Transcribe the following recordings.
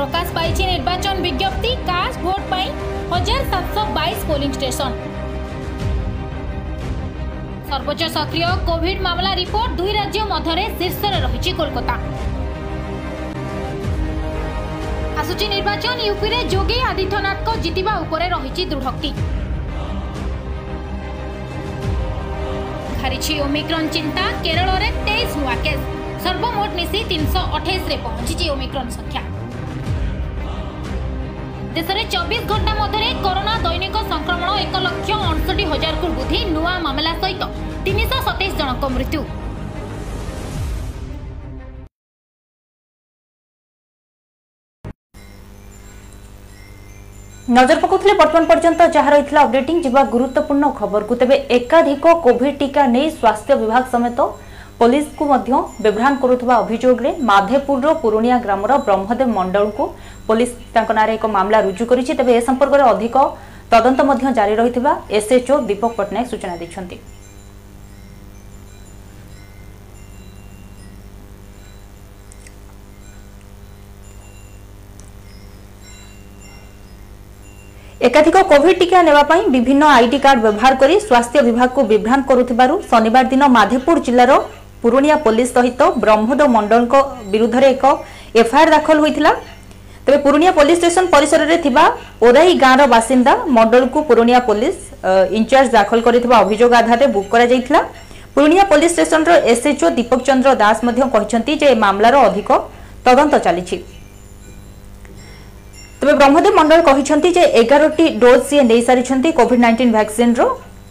প্রকাশ পাইছে নির্বাচন বিজ্ঞপ্তি কাজ ভোট পাই হাজার সাতশো বাইশ পোলিং স্টেশন সর্বোচ্চ সক্রিয় কোভিড মামলা রিপোর্ট দুই রাজ্য মধ্যে শীর্ষে রয়েছে কলকাতা আসুচি নির্বাচন ইউপিরে যোগী আদিত্যনাথ জিতবা উপরে রয়েছে দৃঢ়ক্তি ବାହାରିଛି ওমিক্রন চিন্তা কেরলরে তেইশ ନୂଆ କେସ୍ ସର୍ବମୋଟ ମିଶି ତିନିଶହ ଅଠେଇଶରେ ପହଞ୍ଚିଛି ଓମିକ୍ରନ୍ ସଂଖ୍ୟା দেশে চবিশ ঘণ্টা মধ্যে করোনা দৈনিক সংক্রমণ এক লক্ষ অনষটি হাজারক বৃদ্ধি নূয়া মামলা সহ তিনশ সতেইশ জনক মৃত্যু নজর পকাউলে বর্তমান পর্যন্ত যা রয়েছে অপডেটিং যা গুরুত্বপূর্ণ খবরকু তবে একাধিক কোভিড টিকা নিয়ে স্বাস্থ্য বিভাগ সমেত পুলিশকু মধ্য বিভ্রান্ত করুবা অভিযোগে মাধেপুরর পুরুণিয়া গ্রামর ব্রহ্মদেব মণ্ডলকু ପୋଲିସ ତାଙ୍କ ନାଁରେ ଏକ ମାମଲା ରୁଜୁ କରିଛି ତେବେ ଏ ସମ୍ପର୍କରେ ଅଧିକ ତଦନ୍ତ ମଧ୍ୟ ଜାରି ରହିଥିବା ଏସ୍ଏଚ୍ଓ ଦୀପକ ପଟ୍ଟନାୟକ ସୂଚନା ଦେଇଛନ୍ତି ଏକାଧିକ କୋଭିଡ୍ ଟିକା ନେବା ପାଇଁ ବିଭିନ୍ନ ଆଇଡି କାର୍ଡ ବ୍ୟବହାର କରି ସ୍ୱାସ୍ଥ୍ୟ ବିଭାଗକୁ ବିଭ୍ରାନ୍ତ କରୁଥିବାରୁ ଶନିବାର ଦିନ ମାଧେପୁର ଜିଲ୍ଲାର ପୁରୁଣିଆ ପୋଲିସ ସହିତ ବ୍ରହ୍ମୋଦ ମଣ୍ଡଳଙ୍କ ବିରୁଦ୍ଧରେ ଏକ ଏଫ୍ଆଇଆର୍ ଦାଖଲ ହୋଇଥିଲା তবে পুরুণিয়া পুলিশ স্টেশন পরিসরের থিবা ওদাই গাঁর বাসিন্দা মন্ডলকু পুরুণিয়া পুলিশ ইনচার্জ দাখল করে অভিযোগ আধারে বুক করা যাইছিলা পুরুণিয়া পুলিশ স্টেশনর এসএচও দীপক চন্দ্র দাস মধ্যে କହିଛନ୍ତି যে এই মামলার অধিক তদন্ত চালিছে তবে ব্রহ্মদেব মন্ডল କହିଛନ୍ତି যে এগারোটি ডোজ সি নেই সারিছেন কোভিড নাইন্টিন ভ্যাকসিনর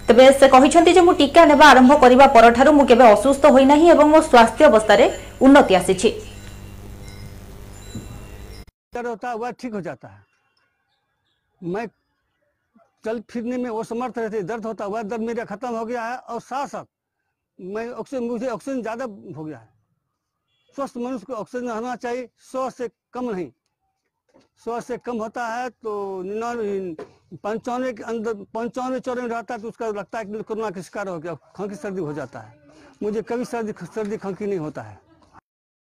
তবে সে କହିଛନ୍ତି যে মু টিকা নেবা আরম্ভ করিবা পরঠারু মু কেবে অসুস্থ হই নাহি এবং মো স্বাস্থ্য অবস্থারে উন্নতি আসিছি चक्कर होता है वह ठीक हो जाता है मैं चल फिरने में वो समर्थ रहते दर्द होता है वह दर्द मेरा खत्म हो गया है और साथ साथ मैं ऑक्सीजन मुझे ऑक्सीजन ज़्यादा हो गया है स्वस्थ मनुष्य को ऑक्सीजन होना चाहिए सौ से कम नहीं सौ से कम होता है तो पंचानवे के अंदर पंचानवे चौरानवे रहता है तो उसका लगता है कि कोरोना का शिकार हो गया खांसी सर्दी हो जाता है मुझे कभी सर्दी सर्दी खांसी नहीं होता है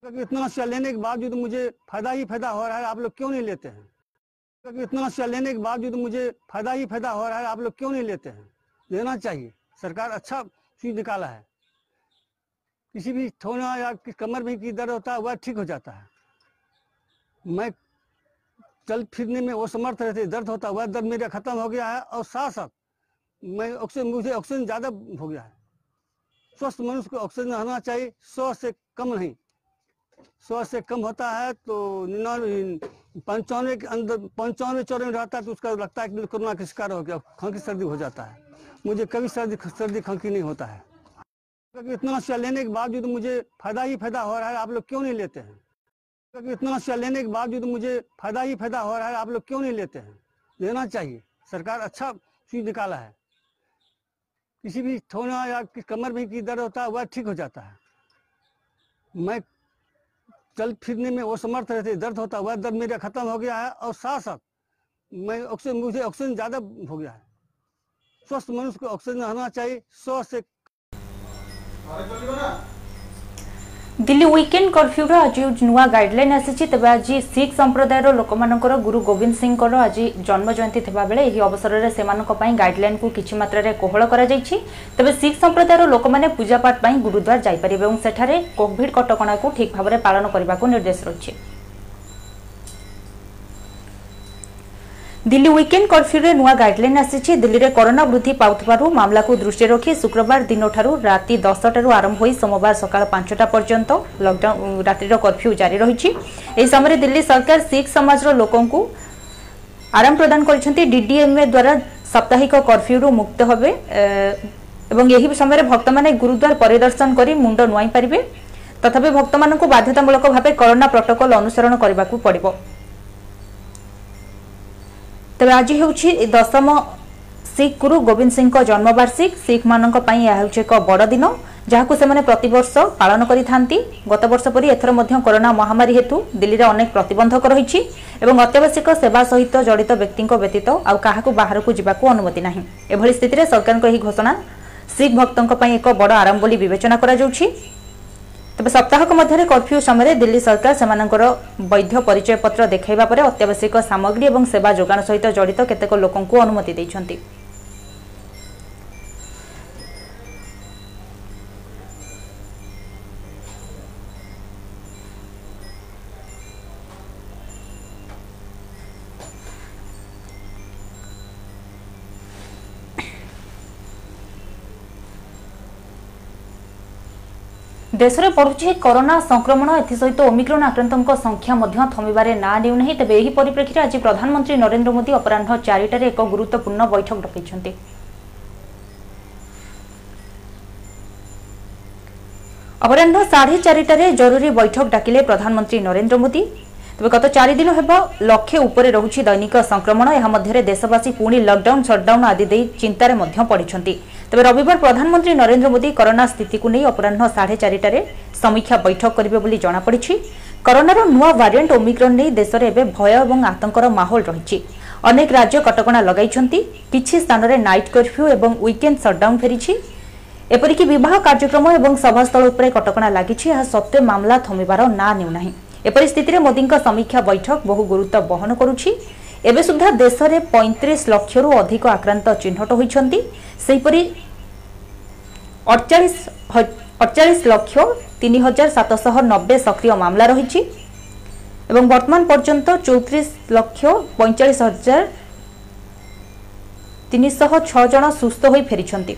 इतना नशा लेने के बावजूद मुझे फायदा ही फायदा हो रहा है आप लोग क्यों नहीं लेते हैं इतना नशा लेने के बावजूद मुझे फायदा ही फायदा हो रहा है आप लोग क्यों नहीं लेते हैं लेना चाहिए सरकार अच्छा चीज निकाला है किसी भी थोड़ा या किस कमर में की दर्द होता है वह ठीक हो जाता है मैं चल फिरने में वो समर्थ रहते दर्द होता वह दर्द मेरा खत्म हो गया है और साथ साथ मैं ऑक्सीजन मुझे ऑक्सीजन ज़्यादा हो गया है स्वस्थ मनुष्य को ऑक्सीजन रहना चाहिए सौ से कम नहीं सौ से कम होता है तो निन्यानवे पंचानवे के अंदर पंचानवे में रहता है तो उसका लगता है कि कोरोना का शिकार हो गया खांखी सर्दी हो जाता है मुझे कभी सर्दी सर्दी खांखी नहीं होता है क्योंकि इतना नशा लेने के बावजूद मुझे फायदा ही फायदा हो रहा है आप लोग क्यों नहीं लेते हैं क्योंकि इतना नशा लेने के बावजूद मुझे फायदा ही फायदा हो रहा है आप लोग क्यों नहीं लेते हैं लेना चाहिए सरकार अच्छा चीज निकाला है किसी भी थोड़ा या किस कमर में की दर्द होता है वह ठीक हो जाता है मैं चल फिरने में वो समर्थ रहते दर्द होता हुआ दर्द मेरा खत्म हो गया है और साथ साथ मैं ऑक्सीजन मुझे ऑक्सीजन ज़्यादा हो गया है स्वस्थ मनुष्य को ऑक्सीजन रहना चाहिए स्वस्थ से দিল্লি ୱିକେଣ୍ଡ କର୍ଫ୍ୟୁର ଆଜି ନୂଆ ଗାଇଡଲାଇନ୍ ଆସିଛି ତେବେ ଆଜି ଶିଖ୍ ସମ୍ପ୍ରଦାୟର ଲୋକମାନଙ୍କର ଗୁରୁ ଗୋବିନ୍ଦ ସିଂଙ୍କର ଆଜି ଜନ୍ମ ଜୟନ୍ତୀ ଥିବାବେଳେ ଏହି ଅବସରରେ ସେମାନଙ୍କ ପାଇଁ ଗାଇଡଲାଇନ୍କୁ କିଛି ମାତ୍ରାରେ କୋହଳ କରାଯାଇଛି ତେବେ ଶିଖ୍ ସମ୍ପ୍ରଦାୟର ଲୋକମାନେ ପୂଜାପାଠ ପାଇଁ ଗୁରୁଦ୍ୱାର ଯାଇପାରିବେ ଏବଂ ସେଠାରେ କୋଭିଡ୍ କଟକଣାକୁ ଠିକ୍ ଭାବରେ ପାଳନ କରିବାକୁ ନିର୍ଦ୍ଦେଶ ରହିଛି দিল্লি ୱିକେଣ୍ଡ କର୍ଫ୍ୟୁରେ ନୂଆ ଗାଇଡ୍ଲାଇନ୍ ଆସିଛି ଦିଲ୍ଲୀରେ କରୋନା ବୃଦ୍ଧି ପାଉଥିବାରୁ ମାମଲାକୁ ଦୃଷ୍ଟିରେ ରଖି ଶୁକ୍ରବାର ଦିନଠାରୁ ରାତି ଦଶଟାରୁ ଆରମ୍ଭ ହୋଇ ସୋମବାର ସକାଳ ପାଞ୍ଚଟା ପର୍ଯ୍ୟନ୍ତ ଲକଡାଉନ୍ ରାତ୍ରିର କର୍ଫ୍ୟୁ ଜାରି ରହିଛି ଏହି ସମୟରେ ଦିଲ୍ଲୀ ସରକାର ଶିଖ୍ ସମାଜର ଲୋକଙ୍କୁ ଆରାମ ପ୍ରଦାନ କରିଛନ୍ତି ଡିଡିଏମ୍ଏ ଦ୍ୱାରା ସାପ୍ତାହିକ କର୍ଫ୍ୟୁରୁ ମୁକ୍ତ ହେବେ এবং এই সময় ভক্তমানে গুরুদ্বার পরিদর্শন করে মুন্ড নুয়াই পারিবে তথাপি ভক্তমানকু বাধ্যতামূলক ভাবে করোনা প্রটোকল অনুসরণ করা পড়ব ତେବେ ଆଜି ହେଉଛି ଦଶମ ଶିଖ୍ ଗୁରୁ ଗୋବିନ୍ଦ ସିଂଙ୍କ ଜନ୍ମବାର୍ଷିକ ଶିଖ୍ମାନଙ୍କ ପାଇଁ ଏହା ହେଉଛି ଏକ ବଡ଼ ଦିନ ଯାହାକୁ ସେମାନେ ପ୍ରତିବର୍ଷ ପାଳନ କରିଥାନ୍ତି ଗତବର୍ଷ ପରି ଏଥର ମଧ୍ୟ କରୋନା ମହାମାରୀ ହେତୁ ଦିଲ୍ଲୀରେ ଅନେକ ପ୍ରତିବନ୍ଧକ ରହିଛି ଏବଂ ଅତ୍ୟାବଶ୍ୟକ ସେବା ସହିତ ଜଡ଼ିତ ବ୍ୟକ୍ତିଙ୍କ ବ୍ୟତୀତ ଆଉ କାହାକୁ ବାହାରକୁ ଯିବାକୁ ଅନୁମତି ନାହିଁ ଏଭଳି ସ୍ଥିତିରେ ସରକାରଙ୍କ ଏହି ଘୋଷଣା ଶିଖ୍ ଭକ୍ତଙ୍କ ପାଇଁ ଏକ ବଡ଼ ଆରମ୍ଭ ବୋଲି ବିବେଚନା କରାଯାଉଛି ତେବେ ସପ୍ତାହକ ମଧ୍ୟରେ କର୍ଫ୍ୟୁ ସମୟରେ ଦିଲ୍ଲୀ ସରକାର ସେମାନଙ୍କର ବୈଧ ପରିଚୟପତ୍ର ଦେଖାଇବା ପରେ ଅତ୍ୟାବଶ୍ୟକ ସାମଗ୍ରୀ ଏବଂ ସେବା ଯୋଗାଣ ସହିତ ଜଡ଼ିତ କେତେକ ଲୋକଙ୍କୁ ଅନୁମତି ଦେଇଛନ୍ତି ଦେଶରେ ବଢୁଛି କରୋନା ସଂକ୍ରମଣ ଏଥିସହିତ ଓମିକ୍ରନ୍ ଆକ୍ରାନ୍ତଙ୍କ ସଂଖ୍ୟା ମଧ୍ୟ ଥମିବାରେ ନାଁ ନେଉନାହିଁ ତେବେ ଏହି ପରିପ୍ରେକ୍ଷୀରେ ଆଜି ପ୍ରଧାନମନ୍ତ୍ରୀ ନରେନ୍ଦ୍ର ମୋଦି ଅପରାହ୍ନ ଚାରିଟାରେ ଏକ ଗୁରୁତ୍ୱପୂର୍ଣ୍ଣ ବୈଠକ ଡକାଇଛନ୍ତି ଅପରାହ୍ନ ସାଢ଼େ ଚାରିଟାରେ ଜରୁରୀ ବୈଠକ ଡାକିଲେ ପ୍ରଧାନମନ୍ତ୍ରୀ ନରେନ୍ଦ୍ର ମୋଦି ତେବେ ଗତ ଚାରିଦିନ ହେବ ଲକ୍ଷେ ଉପରେ ରହୁଛି ଦୈନିକ ସଂକ୍ରମଣ ଏହା ମଧ୍ୟରେ ଦେଶବାସୀ ପୁଣି ଲକ୍ଡାଉନ୍ ସଟ୍ଡାଉନ୍ ଆଦି ଦେଇ ଚିନ୍ତାରେ ମଧ୍ୟ ପଡ଼ିଛନ୍ତି তবে রবিবার প্রধানমন্ত্রী নরেন্দ্র মোদী করোনা স্থিতিকে নিয়ে অপরাহ্ন সাড়ে চারিটার সমীক্ষা বৈঠক করবে বলে জনাপড়ি করোনার নূয়া ভারিয়েন্ট ওমিক্রন নিয়ে দেশের এবে ভয় এবং আতঙ্কর মাহল রয়েছে অনেক রাজ্য কটকা লগাইছেন কিছু স্থানের নাইট কর্ফ্যু এবং উইকেন্ড সটডাউন ফেরিছে এপরিকি বিবাহ কার্যক্রম এবং সভাস্থল উপরে কটকা লাগিছে এ সত্ত্বে মামলা ଥମିବାର না নেউনা ଏପରି ସ୍ଥିତିରେ ମୋଦିଙ୍କ ସମୀକ୍ଷା ବୈଠକ ବହୁ ଗୁରୁତ୍ୱ ବହନ କରୁଛି ଏବେ ସୁଦ୍ଧା ଦେଶରେ ପଇଁତିରିଶ ଲକ୍ଷରୁ ଅଧିକ ଆକ୍ରାନ୍ତ ଚିହ୍ନଟ ହୋଇଛନ୍ତି ସେହିପରି ଅଡ଼ଚାଳିଶ ଅଡ଼ଚାଳିଶ ଲକ୍ଷ ତିନି ହଜାର ସାତଶହ ନବେ ସକ୍ରିୟ ମାମଲା ରହିଛି ଏବଂ ବର୍ତ୍ତମାନ ପର୍ଯ୍ୟନ୍ତ ଚଉତିରିଶ ଲକ୍ଷ ପଇଁଚାଳିଶ ହଜାର ତିନିଶହ ଛଅ ଜଣ ସୁସ୍ଥ ହୋଇ ଫେରିଛନ୍ତି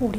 오리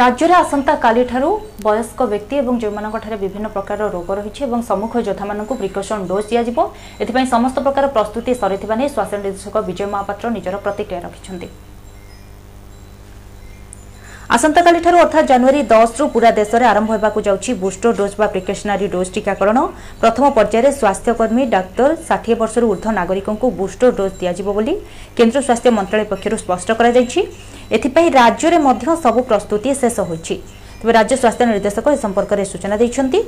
ରାଜ୍ୟରେ ଆସନ୍ତାକାଲିଠାରୁ ବୟସ୍କ ବ୍ୟକ୍ତି ଏବଂ ଯେଉଁମାନଙ୍କଠାରେ ବିଭିନ୍ନ ପ୍ରକାରର ରୋଗ ରହିଛି ଏବଂ ସମ୍ମୁଖ ଯୋଦ୍ଧାମାନଙ୍କୁ ପ୍ରିକସନ୍ ଡୋଜ୍ ଦିଆଯିବ ଏଥିପାଇଁ ସମସ୍ତ ପ୍ରକାର ପ୍ରସ୍ତୁତି ସରିଥିବା ନେଇ ସ୍ୱାସ୍ଥ୍ୟ ନିର୍ଦ୍ଦେଶକ ବିଜୟ ମହାପାତ୍ର ନିଜର ପ୍ରତିକ୍ରିୟା ରଖିଛନ୍ତି ଆସନ୍ତାକାଲିଠାରୁ ଅର୍ଥାତ୍ ଜାନୁଆରୀ ଦଶରୁ ପୁରା ଦେଶରେ ଆରମ୍ଭ ହେବାକୁ ଯାଉଛି ବୁଷ୍ଟର ଡୋଜ୍ ବା ପ୍ରିକସନାରୀ ଡୋଜ୍ ଟିକାକରଣ ପ୍ରଥମ ପର୍ଯ୍ୟାୟରେ ସ୍ୱାସ୍ଥ୍ୟକର୍ମୀ ଡାକ୍ତର ଷାଠିଏ ବର୍ଷରୁ ଉର୍ଦ୍ଧ୍ୱ ନାଗରିକଙ୍କୁ ବୁଷ୍ଟର ଡୋଜ୍ ଦିଆଯିବ ବୋଲି କେନ୍ଦ୍ର ସ୍ୱାସ୍ଥ୍ୟ ମନ୍ତ୍ରଣାଳୟ ପକ୍ଷରୁ ସ୍ୱଷ୍ଟ କରାଯାଇଛି ଏଥିପାଇଁ ରାଜ୍ୟରେ ମଧ୍ୟ ସବୁ ପ୍ରସ୍ତୁତି ଶେଷ ହୋଇଛି ତେବେ ରାଜ୍ୟ ସ୍ୱାସ୍ଥ୍ୟ ନିର୍ଦ୍ଦେଶକ ଏ ସମ୍ପର୍କରେ ସୂଚନା ଦେଇଛନ୍ତି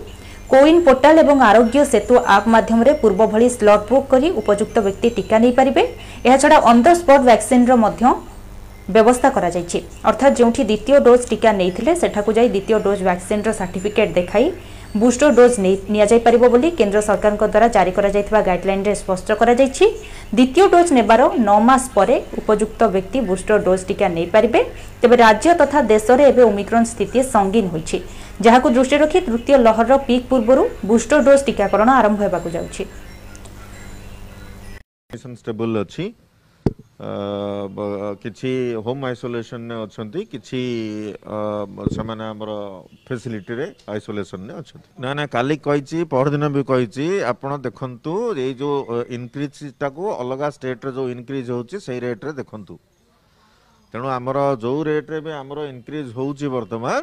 କୋଇନ୍ ପୋର୍ଟାଲ ଏବଂ ଆରୋଗ୍ୟ ସେତୁ ଆପ୍ ମାଧ୍ୟମରେ ପୂର୍ବ ଭଳି ସ୍ଲଟ୍ ବୁକ୍ କରି ଉପଯୁକ୍ତ ବ୍ୟକ୍ତି ଟିକା ନେଇପାରିବେ ଏହାଛଡ଼ା ଅନ୍ ଦ ସ୍ପଟ୍ ଭ୍ୟାକ୍ସିନ୍ର ମଧ୍ୟ ବ୍ୟବସ୍ଥା କରାଯାଇଛି ଅର୍ଥାତ୍ ଯେଉଁଠି ଦ୍ୱିତୀୟ ଡୋଜ୍ ଟିକା ନେଇଥିଲେ ସେଠାକୁ ଯାଇ ଦ୍ୱିତୀୟ ଡୋଜ୍ ଭ୍ୟାକ୍ସିନ୍ର ସାର୍ଟିଫିକେଟ୍ ଦେଖାଇ ବୁଷ୍ଟର ଡୋଜ୍ ନିଆଯାଇପାରିବ ବୋଲି କେନ୍ଦ୍ର ସରକାରଙ୍କ ଦ୍ୱାରା ଜାରି କରାଯାଇଥିବା ଗାଇଡ୍ଲାଇନ୍ରେ ସ୍ପଷ୍ଟ କରାଯାଇଛି ଦ୍ୱିତୀୟ ଡୋଜ୍ ନେବାର ନଅ ମାସ ପରେ ଉପଯୁକ୍ତ ବ୍ୟକ୍ତି ବୁଷ୍ଟର ଡୋଜ୍ ଟିକା ନେଇପାରିବେ ତେବେ ରାଜ୍ୟ ତଥା ଦେଶରେ ଏବେ ଓମିକ୍ରନ୍ ସ୍ଥିତି ସଙ୍ଗୀନ ହୋଇଛି ଯାହାକୁ ଦୃଷ୍ଟିରେ ରଖି ତୃତୀୟ ଲହରର ପିକ୍ ପୂର୍ବରୁ ବୁଷ୍ଟର ଡୋଜ୍ ଟିକାକରଣ ଆରମ୍ଭ ହେବାକୁ ଯାଉଛି ଷ୍ଟେବୁଲ୍ ଅଛି କିଛି ହୋମ୍ ଆଇସୋଲେସନରେ ଅଛନ୍ତି କିଛି ସେମାନେ ଆମର ଫେସିଲିଟିରେ ଆଇସୋଲେସନରେ ଅଛନ୍ତି ନା ନା କାଲି କହିଛି ପରଦିନ ବି କହିଛି ଆପଣ ଦେଖନ୍ତୁ ଏଇ ଯେଉଁ ଇନକ୍ରିଜଟାକୁ ଅଲଗା ଷ୍ଟେଟ୍ରେ ଯେଉଁ ଇନକ୍ରିଜ୍ ହେଉଛି ସେଇ ରେଟ୍ରେ ଦେଖନ୍ତୁ ତେଣୁ ଆମର ଯେଉଁ ରେଟ୍ରେ ବି ଆମର ଇନକ୍ରିଜ୍ ହେଉଛି ବର୍ତ୍ତମାନ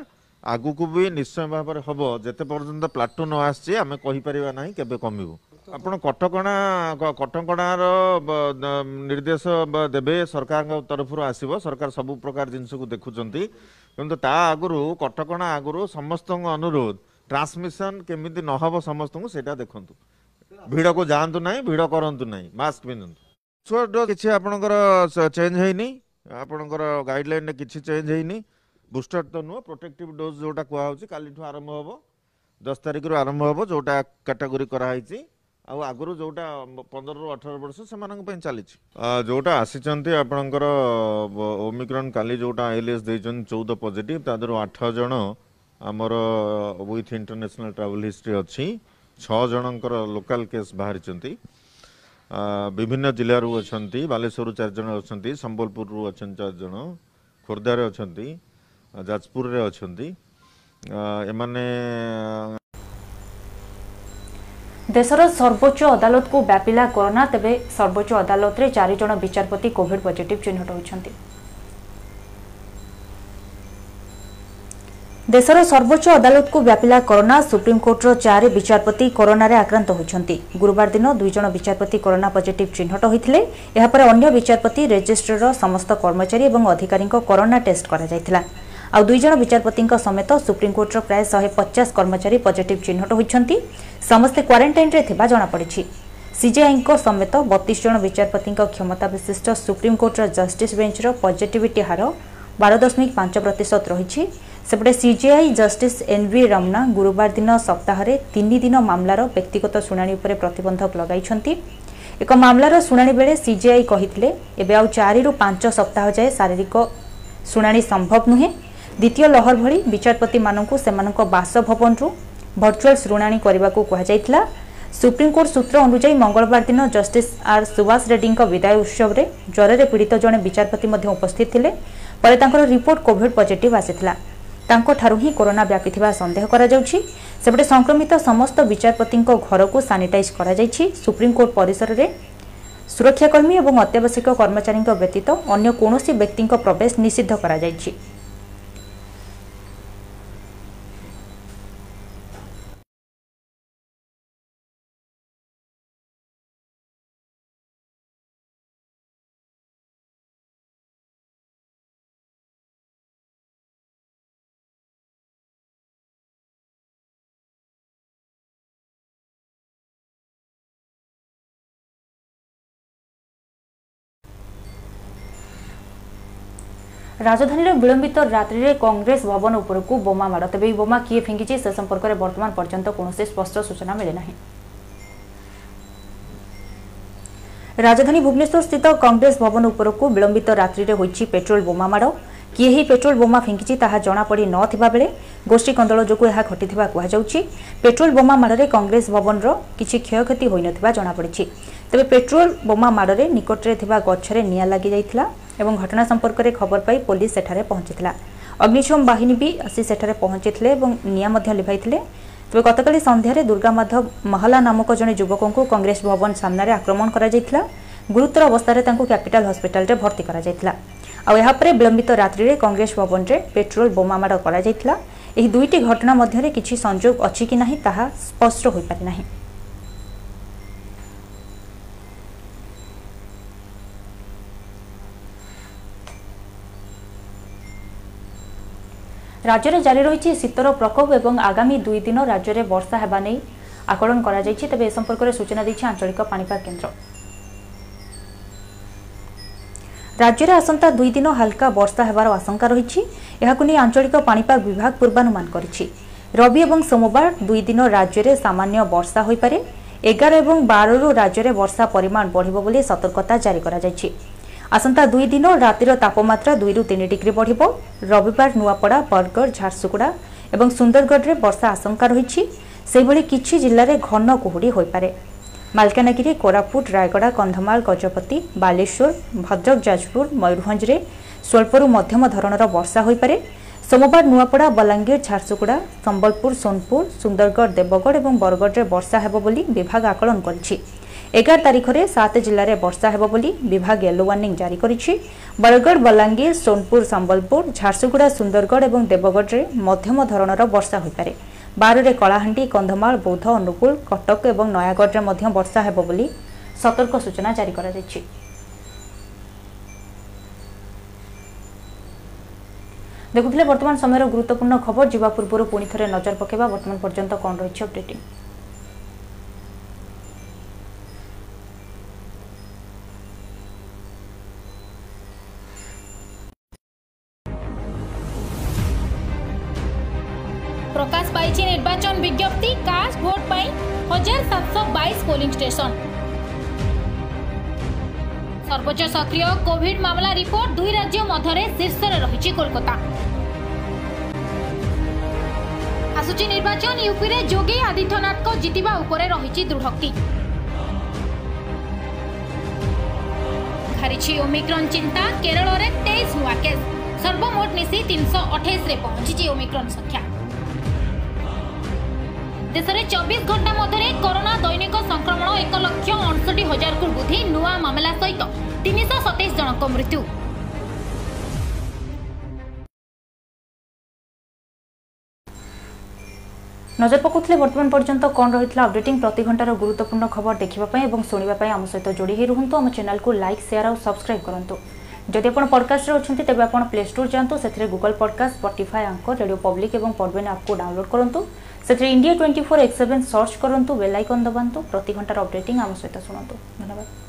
ଆଗକୁ ବି ନିଶ୍ଚୟ ଭାବରେ ହେବ ଯେତେ ପର୍ଯ୍ୟନ୍ତ ପ୍ଲାଟୁ ନ ଆସିଛି ଆମେ କହିପାରିବା ନାହିଁ କେବେ କମିବୁ ଆପଣ କଟକଣା କଟକଣାର ନିର୍ଦ୍ଦେଶ ଦେବେ ସରକାରଙ୍କ ତରଫରୁ ଆସିବ ସରକାର ସବୁ ପ୍ରକାର ଜିନିଷକୁ ଦେଖୁଛନ୍ତି କିନ୍ତୁ ତା ଆଗରୁ କଟକଣା ଆଗରୁ ସମସ୍ତଙ୍କ ଅନୁରୋଧ ଟ୍ରାନ୍ସମିସନ୍ କେମିତି ନ ହବ ସମସ୍ତଙ୍କୁ ସେଇଟା ଦେଖନ୍ତୁ ଭିଡ଼କୁ ଯାଆନ୍ତୁ ନାହିଁ ଭିଡ଼ କରନ୍ତୁ ନାହିଁ ମାସ୍କ ପିନ୍ଧନ୍ତୁ ଛୁଆ କିଛି ଆପଣଙ୍କର ଚେଞ୍ଜ ହେଇନି ଆପଣଙ୍କର ଗାଇଡ଼ଲାଇନ୍ରେ କିଛି ଚେଞ୍ଜ ହେଇନି ବୁଷ୍ଟର ତ ନୁହଁ ପ୍ରୋଟେକ୍ଟିଭ ଡୋଜ୍ ଯେଉଁଟା କୁହାହେଉଛି କାଲିଠୁ ଆରମ୍ଭ ହେବ ଦଶ ତାରିଖରୁ ଆରମ୍ଭ ହେବ ଯେଉଁଟା କାଟାଗୋରି କରାହେଇଛି ଆଉ ଆଗରୁ ଯେଉଁଟା ପନ୍ଦରରୁ ଅଠର ବର୍ଷ ସେମାନଙ୍କ ପାଇଁ ଚାଲିଛି ଯେଉଁଟା ଆସିଛନ୍ତି ଆପଣଙ୍କର ଓମିକ୍ରନ୍ କାଲି ଯେଉଁଟା ଆଇଏଲ୍ଏସ୍ ଦେଇଛନ୍ତି ଚଉଦ ପଜିଟିଭ୍ ତା ଦେହରୁ ଆଠ ଜଣ ଆମର ୱିଥ୍ ଇଣ୍ଟରନ୍ୟାସନାଲ୍ ଟ୍ରାଭେଲ୍ ହିଷ୍ଟ୍ରି ଅଛି ଛଅ ଜଣଙ୍କର ଲୋକାଲ୍ କେସ୍ ବାହାରିଛନ୍ତି ବିଭିନ୍ନ ଜିଲ୍ଲାରୁ ଅଛନ୍ତି ବାଲେଶ୍ୱରରୁ ଚାରି ଜଣ ଅଛନ୍ତି ସମ୍ବଲପୁରରୁ ଅଛନ୍ତି ଚାରି ଜଣ ଖୋର୍ଦ୍ଧାରେ ଅଛନ୍ତି ଯାଜପୁରରେ ଅଛନ୍ତି ଏମାନେ ଦେଶର ସର୍ବୋଚ୍ଚ ଅଦାଲତକୁ ବ୍ୟାପିଲା କରୋନା ତେବେ ସର୍ବୋଚ୍ଚ ଅଦାଲତରେ ଚାରିଜଣ ବିଚାରପତି କୋଭିଡ ପଜିଟିଭ ଚିହ୍ନଟ ହୋଇଛନ୍ତି ଦେଶର ସର୍ବୋଚ୍ଚ ଅଦାଲତକୁ ବ୍ୟାପିଲା କରୋନା ସୁପ୍ରିମକୋର୍ଟର ଚାରି ବିଚାରପତି କରୋନାରେ ଆକ୍ରାନ୍ତ ହୋଇଛନ୍ତି ଗୁରୁବାର ଦିନ ଦୁଇଜଣ ବିଚାରପତି କରୋନା ପଜିଟିଭ୍ ଚିହ୍ନଟ ହୋଇଥିଲେ ଏହାପରେ ଅନ୍ୟ ବିଚାରପତି ରେଜିଷ୍ଟ୍ରର ସମସ୍ତ କର୍ମଚାରୀ ଏବଂ ଅଧିକାରୀଙ୍କ କରୋନା ଟେଷ୍ଟ କରାଯାଇଥିଲା ଆଉ ଦୁଇ ଜଣ ବିଚାରପତିଙ୍କ ସମେତ ସୁପ୍ରିମକୋର୍ଟର ପ୍ରାୟ ଶହେ ପଚାଶ କର୍ମଚାରୀ ପଜିଟିଭ୍ ଚିହ୍ନଟ ହୋଇଛନ୍ତି ସମସ୍ତେ କ୍ୱାରେଣ୍ଟାଇନ୍ରେ ଥିବା ଜଣାପଡ଼ିଛି ସିଜେଆଇଙ୍କ ସମେତ ବତିଶ ଜଣ ବିଚାରପତିଙ୍କ କ୍ଷମତା ବିଶିଷ୍ଟ ସୁପ୍ରିମକୋର୍ଟର ଜଷ୍ଟିସ୍ ବେଞ୍ଚର ପଜିଟିଭିଟି ହାର ବାର ଦଶମିକ ପାଞ୍ଚ ପ୍ରତିଶତ ରହିଛି ସେପଟେ ସିଜେଆଇ ଜଷ୍ଟିସ୍ ଏନ୍ଭି ରମନା ଗୁରୁବାର ଦିନ ସପ୍ତାହରେ ତିନି ଦିନ ମାମଲାର ବ୍ୟକ୍ତିଗତ ଶୁଣାଣି ଉପରେ ପ୍ରତିବନ୍ଧକ ଲଗାଇଛନ୍ତି ଏକ ମାମଲାର ଶୁଣାଣି ବେଳେ ସିଜେଆଇ କହିଥିଲେ ଏବେ ଆଉ ଚାରିରୁ ପାଞ୍ଚ ସପ୍ତାହ ଯାଏ ଶାରୀରିକ ଶୁଣାଣି ସମ୍ଭବ ନୁହେଁ দ্বিতীয় লহর ভি বিচারপতি মানুষ সে বাসভবনু ভর্চুয়াল শুনানি করা কুহযাই সুপ্রিমকোর্ট সূত্র অনুযায়ী মঙ্গলবার দিন জষ্টিস আর সুভাষ রেড্ডী বিদায় উৎসবের জ্বরের পীড়িত জনে বিচারপতি উপস্থিত লে পরে তাঁর রিপোর্ট কোভিড পজিটিভ আসিলা ତାଙ୍କଠାରୁ ହିଁ କରୋନା ବ୍ୟାପିଥିବା ସନ୍ଦେହ କରାଯାଉଛି ସେପଟେ ସଂକ୍ରମିତ ସମସ୍ତ ବିଚାରପତିଙ୍କ ଘରକୁ ସାନିଟାଇଜ୍ କରାଯାଇଛି ସୁପ୍ରିମକୋର୍ଟ ପରିସରରେ ସୁରକ୍ଷାକର୍ମୀ ଏବଂ ଅତ୍ୟାବଶ୍ୟକ କର୍ମଚାରୀଙ୍କ ବ୍ୟତୀତ ଅନ୍ୟ କୌଣସି ବ୍ୟକ୍ତିଙ୍କ ପ୍ରବେଶ ନିଷିଦ୍ଧ କରାଯାଇଛି ରାଜଧାନୀରେ ବିଳମ୍ବିତ ରାତ୍ରିରେ କଂଗ୍ରେସ ଭବନ ଉପରକୁ ବୋମା ମାଡ଼ ତେବେ ଏହି ବୋମା କିଏ ଫିଙ୍ଗିଛି ସେ ସମ୍ପର୍କରେ ବର୍ତ୍ତମାନ ପର୍ଯ୍ୟନ୍ତ କୌଣସି ସ୍ପଷ୍ଟ ସୂଚନା ମିଳିନାହିଁ ରାଜଧାନୀ ଭୁବନେଶ୍ୱର ସ୍ଥିତ କଂଗ୍ରେସ ଭବନ ଉପରକୁ ବିଳମ୍ବିତ ରାତ୍ରିରେ ହୋଇଛି ପେଟ୍ରୋଲ ବୋମା ମାଡ଼ କିଏ ଏହି ପେଟ୍ରୋଲ ବୋମା ଫିଙ୍ଗିଛି ତାହା ଜଣାପଡ଼ି ନଥିବା ବେଳେ ଗୋଷ୍ଠୀ କନ୍ଦଳ ଯୋଗୁଁ ଏହା ଘଟିଥିବା କୁହାଯାଉଛି ପେଟ୍ରୋଲ ବୋମା ମାଡ଼ରେ କଂଗ୍ରେସ ଭବନର କିଛି କ୍ଷୟକ୍ଷତି ହୋଇନଥିବା ଜଣାପଡ଼ିଛି ତେବେ ପେଟ୍ରୋଲ ବୋମା ମାଡ଼ରେ ନିକଟରେ ଥିବା ଗଛରେ ନିଆଁ ଲାଗିଯାଇଥିଲା এবং ঘটনা সম্পর্কে খবর পাই পুলিশ সেখানে পৌঁছি অগ্নিশম বাহিনী বি আসি সেখানে পৌঁছি এবং নিয়া লিভাই তবে গতকাল সন্ধ্যায় দুর্গামাধব মহলা নামক জন যুবক কংগ্রেস ভবন সামনে আক্রমণ করা যাইতলা গুরুতর অবস্থায় তাঁকু ক্যাপিটাল হসপিটাল ভর্তি করা যাইতলা ଆଉ ଏହାପରେ ବିଳମ୍ବିତ ରାତ୍ରିରେ କଂଗ୍ରେସ ଭବନରେ ପେଟ୍ରୋଲ ବୋମାମାଡ଼ କରାଯାଇଥିଲା ଏହି ଦୁଇଟି ଘଟଣା ମଧ୍ୟରେ କିଛି ସଂଯୋଗ ଅଛି କି ନାହିଁ ତାହା ସ୍ପଷ୍ଟ রাজ্যের জারি রয়েছে শীতর প্রকোপ এবং আগামী দুই দিন রাজ্যের বর্ষা হওয়া নিয়ে আকলন করা যাইছে তবে এ সম্পর্কের সূচনা দিয়েছে আঞ্চলিক পাণিপাগ কেন্দ্র রাজ্যের আসন্তা দুই দিন হালকা বর্ষা হওয়ার আশঙ্কা রয়েছে এখন আঞ্চলিক পাণিপাগ বিভাগ পূর্বানুমান করেছে রবি এবং সোমবার দুই দিন রাজ্যের সামান্য বর্ষা হয়ে পড়ে এগারো এবং বাররু রাজ্যের বর্ষা পরিমাণ বড় বলে সতর্কতা জারি করা যাইছে আসন্তা দুই দিন রাতের তাপমাত্রা দুই তিন ডিগ্রি বড় রবিবার নূয়াপড়া বরগড় ঝারসুগুড়া এবং সুন্দরগড়ে বর্ষা আশঙ্কা রয়েছে সেইভাবে কিছু জেলার ঘন কুহুড়ি হয়ে মালকানগিরি কোরাপুট রায়গড়া কন্ধমাল গজপতি বালেশ্বর ভদ্রক যাজপুর ময়ূরভঞ্জে স্বল্পরু মধ্যম ধরনের বর্ষা হয়ে সোমবার নূয়াপড়া বলাঙ্গীর ঝারসুগুড়া সম্বলপুর সোনপুর সুন্দরগড় দেবগড় এবং বরগড়ে বর্ষা হব বলে বিভাগ আকলন করেছে ଏଗାର ତାରିଖରେ ସାତ ଜିଲ୍ଲାରେ ବର୍ଷା ହେବ ବୋଲି ବିଭାଗ ୟେଲୋ ୱାର୍ଣ୍ଣିଂ ଜାରି କରିଛି ବରଗଡ଼ ବଲାଙ୍ଗୀର ସୋନପୁର ସମ୍ବଲପୁର ଝାରସୁଗୁଡ଼ା ସୁନ୍ଦରଗଡ଼ ଏବଂ ଦେବଗଡ଼ରେ ମଧ୍ୟମ ଧରଣର ବର୍ଷା ହୋଇପାରେ ବାରରେ କଳାହାଣ୍ଡି କନ୍ଧମାଳ ବୌଦ୍ଧ ଅନୁଗୁଳ କଟକ ଏବଂ ନୟାଗଡ଼ରେ ମଧ୍ୟ ବର୍ଷା ହେବ ବୋଲି ସତର୍କ ସୂଚନା ଜାରି କରାଯାଇଛି দেখুলে বর্তমান সময়ের গুরুত্বপূর্ণ খবর যা পূর্ব পুঁ থরে নজর পকাইবা বর্তমান পর্যন্ত কম রয়েছে অপডেটিং સાતસો બાઈસ પોલિંગ સ્ટેશન સર્વોચ્ચ સક્રિય કોવિડ મામલા રિપોર્ટ દુઈ રાજ્ય મધ્યરે શીર્ષરે રહીଛି કોલકાતા ଆସୁଛି ନିର୍ବାଚନ ୟୁପିରେ ଯୋଗୀ ଆଦିତ୍ୟନାଥଙ୍କ ଜିତିବା ଉପରେ ରହିଛି ଦୃଢ଼ୋକ୍ତି ବାହାରିଛି ଓମିକ୍ରନ୍ ଚିନ୍ତା କେରଳରେ ତେଇଶ ନୂଆ କେସ୍ ସର୍ବମୋଟ ମିଶି ତିନିଶହ ଅଠେଇଶରେ ପହଞ୍ଚିଛି ଓମିକ୍ରନ୍ ସଂଖ୍ୟା ଦେଶରେ ଚବିଶ ଘଣ୍ଟା ମଧ୍ୟରେ କରୋନା ଦୈନିକ ସଂକ୍ରମଣ ଏକ ଲକ୍ଷ ଅଣଷଠି ହଜାରକୁ ବୃଦ୍ଧି ନୂଆ ମାମଲା ସହିତ ତିନିଶହ ସତେଇଶ ଜଣଙ୍କ ମୃତ୍ୟୁ ନଜର ପକାଉଥିଲେ ବର୍ତ୍ତମାନ ପର୍ଯ୍ୟନ୍ତ କ'ଣ ରହିଥିଲା ଅପଡେଟିଂ ପ୍ରତି ଘଣ୍ଟାର ଗୁରୁତ୍ୱପୂର୍ଣ୍ଣ ଖବର ଦେଖିବା ପାଇଁ ଏବଂ ଶୁଣିବା ପାଇଁ ଆମ ସହିତ ଯୋଡ଼ି ହୋଇ ରୁହନ୍ତୁ ଆମ ଚ୍ୟାନେଲକୁ ଲାଇକ୍ ସେୟାର ଆଉ ସବସ୍କ୍ରାଇବ୍ କରନ୍ତୁ ଯଦି ଆପଣ ପଡ଼କାଷ୍ଟରେ ଅଛନ୍ତି ତେବେ ଆପଣ ପ୍ଲେଷ୍ଟୋର୍ ଯାଆନ୍ତୁ ସେଥିରେ ଗୁଗଲ୍ ପଡ଼କାଷ୍ଟ ସ୍ପଟିଫାଏ ଆଙ୍କ ରେଡ଼ିଓ ପବ୍ଲିକ୍ ଏବଂ ପଡ଼ବେନ୍ ଆପ୍କୁ ଡାଉନଲୋଡ଼ କରନ୍ତୁ ସେଥିରେ India twenty four x seven search କରନ୍ତୁ ବେଲ୍ ଆଇକନ୍ ଦବାନ୍ତୁ ପ୍ରତି ଘଣ୍ଟାର ଅପଡେଟିଂ ଆମ ସହିତ ଶୁଣନ୍ତୁ ଧନ୍ୟବାଦ